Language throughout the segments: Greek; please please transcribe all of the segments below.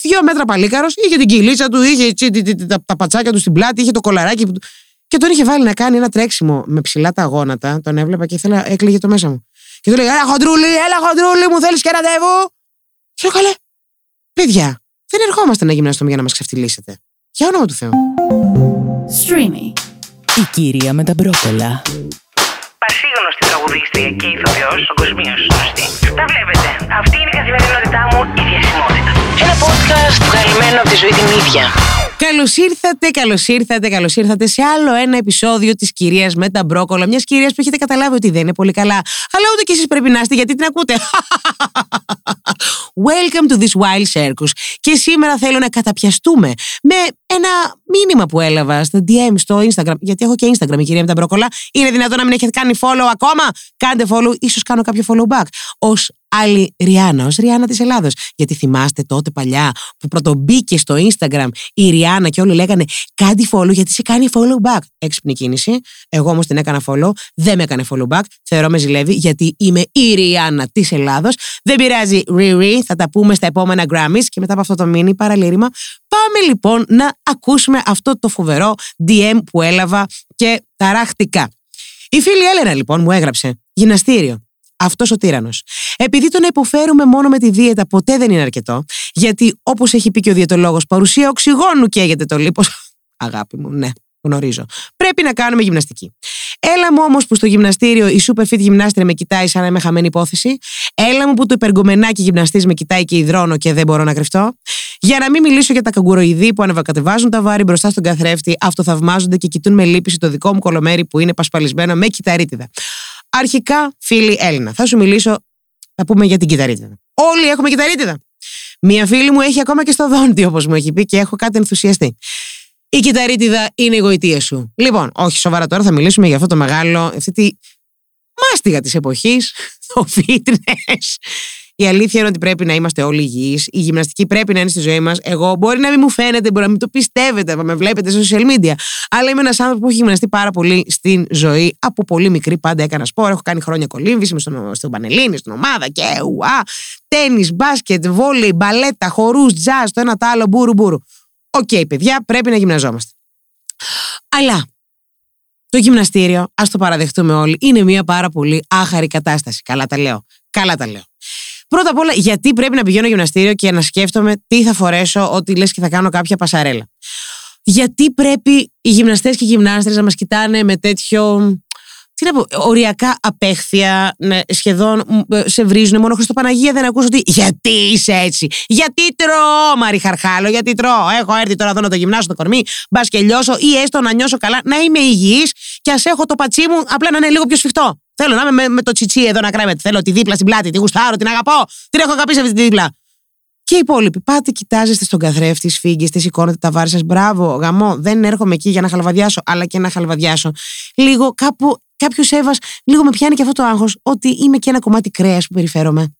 δύο μέτρα παλίκαρος, είχε την κυλίτσα του, είχε τα πατσάκια του στην πλάτη, είχε το κολαράκι. Και τον είχε βάλει να κάνει ένα τρέξιμο με ψηλά τα γόνατα. Τον έβλεπα και ήθελα, έκλειγε το μέσα μου. Και του λέει: Έλα χοντρούλι, έλα χοντρούλι, μου θέλεις και ραντεβού. Και λέω: Καλέ, παιδιά, δεν ερχόμαστε να γυμναστούμε για να μας ξεφτυλίσετε. Για όνομα του Θεού. Streamy. Η κυρία με τα μπρόκολα. Πασίγνωστη τραγουδίστρια και ηθοποιός, παγκοσμίω γνωστή. Τα βλέπετε. Αυτή είναι η καθημερινότητά μου, η διασημότητα. Ένα podcast βγαλμένο από τη ζωή την ίδια. Καλώς ήρθατε, καλώς ήρθατε, καλώς ήρθατε σε άλλο ένα επεισόδιο της κυρίας με τα μπρόκολα. Μιας κυρίας που έχετε καταλάβει ότι δεν είναι πολύ καλά. Αλλά ούτε και εσείς πρέπει να είστε γιατί την ακούτε. Welcome to this wild circus. Και σήμερα θέλω να καταπιαστούμε με ένα μήνυμα που έλαβα στο DM στο Instagram. Γιατί έχω και Instagram, η κυρία με τα μπρόκολα. Είναι δυνατόν να μην έχετε κάνει follow ακόμα; Κάντε follow, ίσως κάνω κάποιο follow back. Ω άλλη Ριάννα, ως Ριάννα της Ελλάδος. Γιατί θυμάστε τότε παλιά που πρωτομπήκε στο Instagram η Ριάννα και όλοι λέγανε Κάντε follow γιατί σε κάνει follow back. Έξυπνη κίνηση. Εγώ όμως την έκανα follow, δεν με έκανε follow back. Θεωρώ με ζηλεύει γιατί είμαι η Ριάννα της Ελλάδος. Δεν πειράζει, Riri, θα τα πούμε στα επόμενα Grammys και μετά από αυτό το μήνυμα παραλήρημα. Πάμε λοιπόν να ακούσουμε αυτό το φοβερό DM που έλαβα και ταράχτηκα. Η φίλη Έλενα λοιπόν μου έγραψε γυμναστήριο αυτός ο τύρανος. Επειδή το να υποφέρουμε μόνο με τη δίαιτα ποτέ δεν είναι αρκετό, γιατί όπως έχει πει και ο διαιτολόγος, παρουσία οξυγόνου καίγεται το λίπος. Αγάπη μου, ναι, γνωρίζω. Πρέπει να κάνουμε γυμναστική. Έλα μου όμως που στο γυμναστήριο η super fit γυμνάστρια με κοιτάει σαν να είμαι χαμένη υπόθεση. Έλα μου που το υπεργομενάκι γυμναστής με κοιτάει και υδρώνω και δεν μπορώ να κρυφτώ. Για να μην μιλήσω για τα καγκουροειδή που ανεβακατεβάζουν τα βάρη μπροστά στον καθρέφτη, αυτοθαυμάζονται και κοιτούν με λύπηση το δικό μου κολομέρι που είναι πασπαλισμένο με κυταρίτιδα. Αρχικά, φίλη Έλληνα, θα σου μιλήσω, θα πούμε για την κυταρίτιδα. Όλοι έχουμε κυταρίτιδα. Μία φίλη μου έχει ακόμα και στο δόντι, όπως μου έχει πει, και έχω κάτι ενθουσιαστεί. Η κυταρίτιδα είναι η γοητεία σου. Λοιπόν, όχι σοβαρά τώρα, θα μιλήσουμε για αυτό το μεγάλο, αυτή τη μάστιγα της εποχής, το fitness, η αλήθεια είναι ότι πρέπει να είμαστε όλοι υγιείς. Η γυμναστική πρέπει να είναι στη ζωή μας. Εγώ μπορεί να μην μου φαίνεται, μπορεί να μην το πιστεύετε, να με βλέπετε σε social media. Αλλά είμαι ένας άνθρωπος που έχει γυμναστεί πάρα πολύ στην ζωή. Από πολύ μικρή πάντα έκανα σπορ. Έχω κάνει χρόνια κολύμβηση στον, στον Πανελλήνιο, στην ομάδα και ουά. Τέννη, μπάσκετ, βόλεϊ, μπαλέτα, χορούς, τζαζ, το ένα το άλλο, μπούρου μπούρου. OK, okay, παιδιά, πρέπει να γυμναζόμαστε. Αλλά το γυμναστήριο, ας το παραδεχτούμε όλοι, είναι μια πάρα πολύ άχαρη κατάσταση. Καλά τα λέω. Καλά τα λέω. Πρώτα απ' όλα, γιατί πρέπει να πηγαίνω γυμναστήριο και να σκέφτομαι τι θα φορέσω, ότι λες και θα κάνω κάποια πασαρέλα. Γιατί πρέπει οι γυμναστές και οι γυμνάστρε να μας κοιτάνε με τέτοιο. Τι να πω, οριακά απέχθεια, ναι, σχεδόν σε βρίζουν. Μόνο Χριστοπαναγία δεν ακούσω ότι. Γιατί είσαι έτσι, Γιατί τρώω, Μαρή Χαρχάλο, γιατί τρώω. Έχω έρθει τώρα εδώ να το γυμνάσω το κορμί, μπας και λιώσω ή έστω να νιώσω καλά, να είμαι υγιής και ας έχω το πατσί μου απλά να είναι λίγο πιο σφιχτό. Θέλω να είμαι με, με το τσιτσί εδώ να κρέμεται. Θέλω τη δίπλα στην πλάτη, τη γουστάρω, την αγαπώ. Την έχω αγαπήσει αυτή τη δίπλα. Και οι υπόλοιποι. Πάτε, κοιτάζεστε στον καθρέφτη, σφίγγεστε, σηκώνετε τα βάρη σας. Μπράβο, γαμό. Δεν έρχομαι εκεί για να χαλβαδιάσω, αλλά και να χαλβαδιάσω. Λίγο κάπου, κάποιος έβα, λίγο με πιάνει και αυτό το άγχος ότι είμαι και ένα κομμάτι κρέας που περιφέρομαι.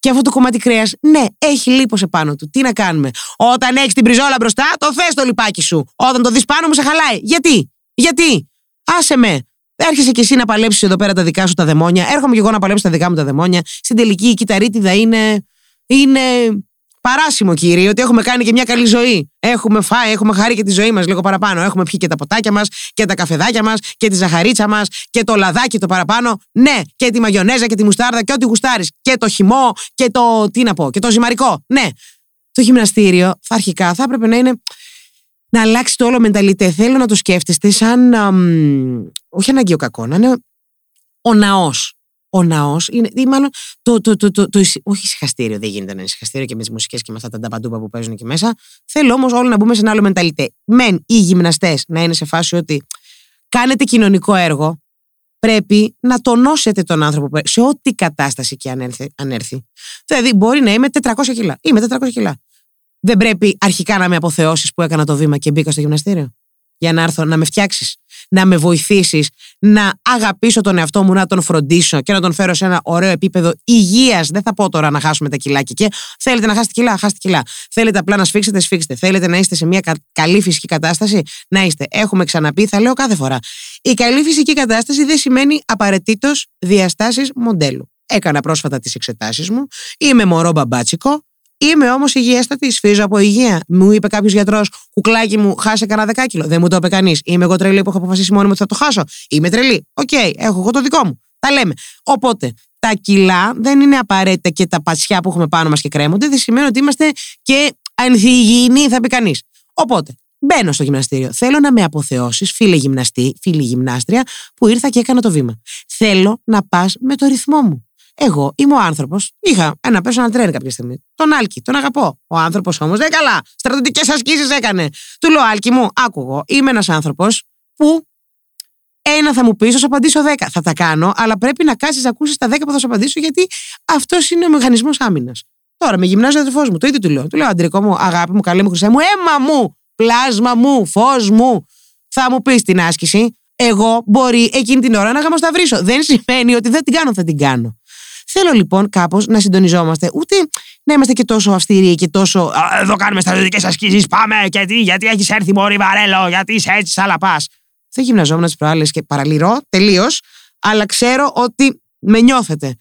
Και αυτό το κομμάτι κρέας, ναι, έχει λίπος επάνω του. Τι να κάνουμε; Όταν έχεις την πριζόλα μπροστά, το θες το λιπάκι σου. Όταν το δεις πάνω μου, σε χαλάει. Γιατί, γιατί; Άσε με. Έρχεσαι και εσύ να παλέψεις εδώ πέρα τα δικά σου τα δαιμόνια. Έρχομαι και εγώ να παλέψω τα δικά μου τα δαιμόνια. Στην τελική η κυταρίτιδα είναι. είναι παράσιμο, κύριε, ότι έχουμε κάνει και μια καλή ζωή. Έχουμε φάει, έχουμε χαρεί και τη ζωή μας λίγο παραπάνω. Έχουμε πιει και τα ποτάκια μας και τα καφεδάκια μας και τη ζαχαρίτσα μας και το λαδάκι το παραπάνω. Ναι, και τη μαγιονέζα και τη μουστάρδα και ό,τι γουστάρεις. Και το χυμό και το. τι να πω, και το ζυμαρικό. Ναι. Το γυμναστήριο αρχικά θα έπρεπε να είναι να αλλάξει το όλο μενταλιτέ. Θέλω να το σκέφτεστε σαν. όχι αναγκαίο κακό, να είναι ο ναός. Ο ναός είναι. Ή μάλλον το, το, το, το, το, όχι ησυχαστήριο, δεν γίνεται να είναι ησυχαστήριο και με τις μουσικές και με αυτά τα νταμπαντούμπα που παίζουν εκεί μέσα. Θέλω όμως όλοι να μπούμε σε ένα άλλο μενταλιτέ. Μεν οι γυμναστές να είναι σε φάση ότι κάνετε κοινωνικό έργο, πρέπει να τονώσετε τον άνθρωπο σε ό,τι κατάσταση και αν έρθει. Αν έρθει. Δηλαδή, μπορεί να είμαι 400 κιλά. Είμαι 400 κιλά δεν πρέπει αρχικά να με αποθεώσει που έκανα το βήμα και μπήκα στο γυμναστήριο; Για να έρθω να με φτιάξεις, να με βοηθήσεις, να αγαπήσω τον εαυτό μου, να τον φροντίσω και να τον φέρω σε ένα ωραίο επίπεδο υγείας. Δεν θα πω τώρα να χάσουμε τα κιλάκια. Και θέλετε να χάσετε κιλά, χάσετε κιλά. Θέλετε απλά να σφίξετε, σφίξτε. Θέλετε να είστε σε μια καλή φυσική κατάσταση, να είστε. Έχουμε ξαναπεί, θα λέω κάθε φορά. Η καλή φυσική κατάσταση δεν σημαίνει απαραίτητος διαστάσεις μοντέλου. Έκανα πρόσφατα τις εξετάσεις μου. Είμαι μωρό μπαμπάτσικο Είμαι όμως υγιέστατη, σφίζω από υγεία. Μου είπε κάποιος γιατρός, κουκλάκι μου, χάσε κανένα δεκάκιλο. Δεν μου το είπε κανείς. Είμαι εγώ τρελή που έχω αποφασίσει μόνη μου ότι θα το χάσω. Είμαι τρελή. Οκ, έχω εγώ το δικό μου. Τα λέμε. Οπότε, τα κιλά δεν είναι απαραίτητα και τα πατσιά που έχουμε πάνω μας και κρέμονται. Δεν σημαίνει ότι είμαστε και ανθυγιεινοί, θα πει κανείς. Οπότε, μπαίνω στο γυμναστήριο. Θέλω να με αποθεώσεις, φίλε γυμναστή, φίλη γυμνάστρια, που ήρθα και έκανα το βήμα. Θέλω να πας με το ρυθμό μου. Εγώ είμαι ο άνθρωπος. Είχα ένα personal trainer κάποια στιγμή. Τον Άλκη, τον αγαπώ. Ο άνθρωπος όμως δεν καλά. Στρατιωτικές ασκήσεις έκανε. Του λέω Άλκη μου, άκουγω. Είμαι ένας άνθρωπος που ένα θα μου πεις, θα σου απαντήσω δέκα. Θα τα κάνω, αλλά πρέπει να κάτσει να ακούσεις τα δέκα που θα σου απαντήσω, γιατί αυτός είναι ο μηχανισμός άμυνας. Τώρα με γυμνάζει ο αδερφός μου, το ίδιο του λέω. Του λέω Αντρικό μου, αγάπη μου, καλή μου χρυσέ μου, αίμα μου, πλάσμα μου, φως μου. Θα μου πεις την άσκηση. Εγώ μπορεί εκείνη την ώρα να γαμοσταυρίσω. Δεν σημαίνει ότι δεν την κάνω, θα την κάνω. Θέλω λοιπόν κάπως να συντονιζόμαστε, ούτε να είμαστε και τόσο αυστηροί και τόσο. «Α, Εδώ κάνουμε στρατιωτικές ασκήσεις, πάμε! Και τι, γιατί έχεις έρθει Μωρή Βαρέλο, γιατί είσαι έτσι, σαν πας. Δεν γυμναζόμουν τι προάλλες και παραλυρώ τελείως, αλλά ξέρω ότι με νιώθετε.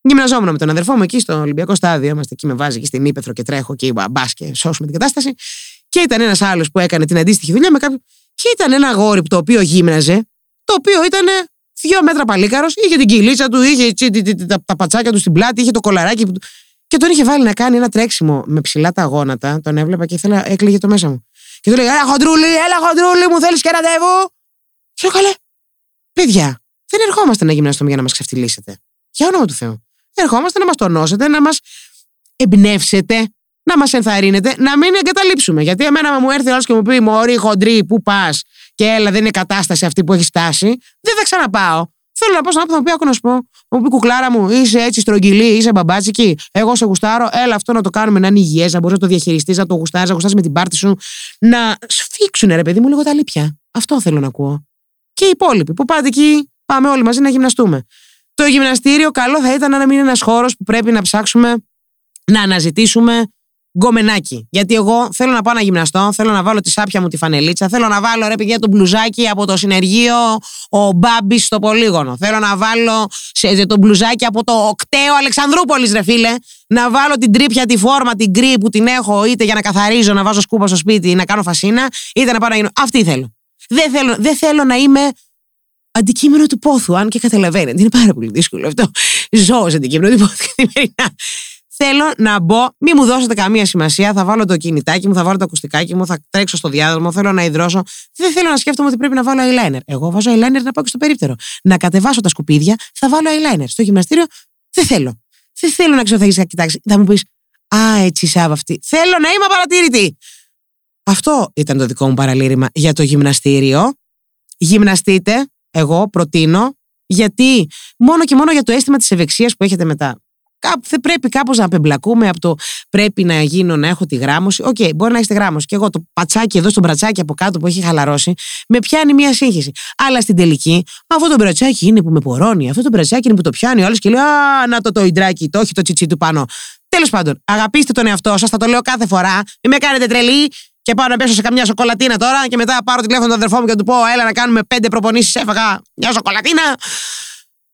Γυμναζόμουν με τον αδερφό μου εκεί στο Ολυμπιακό στάδιο. Είμαστε εκεί, με βάζει εκεί στην ύπεθρο και τρέχω και είπα μπας και σώσουμε την κατάσταση. Και ήταν ένας άλλος που έκανε την αντίστοιχη δουλειά με κάποιον. Και ήταν ένα αγόρι που το οποίο γύμναζε, το οποίο ήταν δύο μέτρα παλίκαρος, είχε την κυλίτσα του, είχε τσι, τι, τι, τι, τα, τα πατσάκια του στην πλάτη, είχε το κολαράκι. Που... του- Και τον είχε βάλει να κάνει ένα τρέξιμο με ψηλά τα γόνατα. Τον έβλεπα και ήθελα, έκλαιγε το μέσα μου. Και του λέει: Έλα χοντρούλι, έλα χοντρούλι, μου θέλεις και ραντεβού. Και λέω καλέ. Παιδιά, δεν ερχόμαστε να γυμναστούμε για να μας ξεφτυλίσετε. Για όνομα του Θεού. Ερχόμαστε να μας τονώσετε, να μας εμπνεύσετε, να μας ενθαρρύνετε, να μην εγκαταλείψουμε. Γιατί εμένα, άμα μου έρθει ο άλλο και μου πει Μωρή, χοντρή, πού πας, και έλα, δεν είναι κατάσταση αυτή που έχει φτάσει, δεν θα ξαναπάω. Θέλω να πάω στον άνθρωπο που θα μου πει: Άκου να σου πω, θα μου πει κουκλάρα μου, είσαι έτσι στρογγυλή, είσαι μπαμπάτσικη. Εγώ σε γουστάρω, έλα αυτό να το κάνουμε να είναι υγιές, να μπορείς να το διαχειριστείς, να το γουστάρεις, να γουστάρεις με την πάρτη σου. Να σφίξουν, ρε παιδί μου, λίγο τα λίπια. Αυτό θέλω να ακούω. Και οι υπόλοιποι που πάτε εκεί, πάμε όλοι μαζί να γυμναστούμε. Το γυμναστήριο, καλό θα ήταν να μην είναι ένας χώρος που πρέπει να ψάξουμε να αναζητήσουμε γκομενάκι. Γιατί εγώ θέλω να πάω να γυμναστώ, θέλω να βάλω τη σάπια μου τη φανελίτσα, θέλω να βάλω ρε παιδιά το μπλουζάκι από το συνεργείο ο Μπάμπης στο πολύγωνο. Θέλω να βάλω σε, το μπλουζάκι από το ΚΤΕΟ Αλεξανδρούπολης, ρε φίλε. Να βάλω την τρίπια, τη φόρμα, την γκρι που την έχω, είτε για να καθαρίζω, να βάζω σκούπα στο σπίτι, να κάνω φασίνα, είτε να πάω να γίνω. Αυτή θέλω. Δεν θέλω, δεν θέλω να είμαι αντικείμενο του πόθου, αν και καταλαβαίνετε. Είναι πάρα πολύ δύσκολο αυτό. Ζω σε αντικείμενο του πόθου καθημερινά. Θέλω να μπω, μη μου δώσετε καμία σημασία. Θα βάλω το κινητάκι μου, θα βάλω το ακουστικάκι μου, θα τρέξω στο διάδρομο, θέλω να υδρώσω. Δεν θέλω να σκέφτομαι ότι πρέπει να βάλω eyeliner. Εγώ βάζω eyeliner να πάω και στο περίπτερο. Να κατεβάσω τα σκουπίδια, θα βάλω eyeliner. Στο γυμναστήριο δεν θέλω. Δεν θέλω να ξέρω θα έχεις κοιτάξει. Θα μου πεις, Α, έτσι Σάβα αυτή. Θέλω να είμαι απαρατήρητη. Αυτό ήταν το δικό μου παραλήρημα για το γυμναστήριο. Γυμναστείτε, εγώ προτείνω, γιατί μόνο και μόνο για το αίσθημα της ευεξίας που έχετε μετά. Κάπου, δεν πρέπει κάπως να απεμπλακούμε από το πρέπει να γίνω να έχω τη γράμμωση. Οκ, μπορεί να έχετε γράμμωση. Και εγώ το πατσάκι εδώ στο μπρατσάκι από κάτω που έχει χαλαρώσει, με πιάνει μια σύγχυση. Αλλά στην τελική, αυτό το μπρατσάκι είναι που με πωρώνει. Αυτό το μπρατσάκι είναι που το πιάνει ο άλλος και λέει Α, να το το ιντράκι, το έχει το τσιτσί του πάνω. Τέλος πάντων, αγαπήστε τον εαυτό σας, θα το λέω κάθε φορά. Μην με κάνετε τρελή και πάω να πέσω σε καμιά σοκολατίνα τώρα και μετά πάρω τηλέφωνο τον αδερφό μου και του πω: Έλα να κάνουμε πέντε προπονήσεις. Έφαγα μια σοκολατίνα.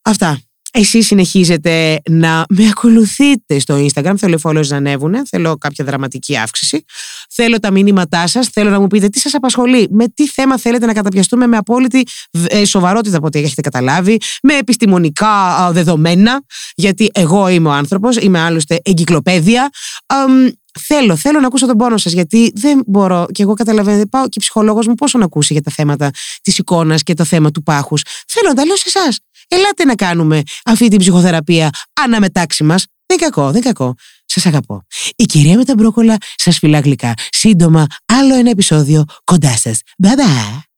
Αυτά. Εσείς συνεχίζετε να με ακολουθείτε στο Instagram. Θέλω οι followers να ανέβουν. Θέλω κάποια δραματική αύξηση. Θέλω τα μηνύματά σας. Θέλω να μου πείτε τι σας απασχολεί. Με τι θέμα θέλετε να καταπιαστούμε με απόλυτη ε, σοβαρότητα από ό,τι έχετε καταλάβει. Με επιστημονικά α, δεδομένα. Γιατί εγώ είμαι ο άνθρωπος. Είμαι άλλωστε εγκυκλοπαίδεια. Αμ, Θέλω, θέλω να ακούσω τον πόνο σας, γιατί δεν μπορώ. Και εγώ καταλαβαίνετε, πάω και ψυχολόγος μου πόσο να ακούσει για τα θέματα της εικόνας και το θέμα του πάχους. Θέλω να τα λέω σε εσάς. Ελάτε να κάνουμε αυτή την ψυχοθεραπεία αναμετάξι μας. Δεν κακό, δεν κακό. Σας αγαπώ. Η κυρία με τα μπρόκολα σας φυλά γλυκά. Σύντομα, άλλο ένα επεισόδιο κοντά σας. Bye bye.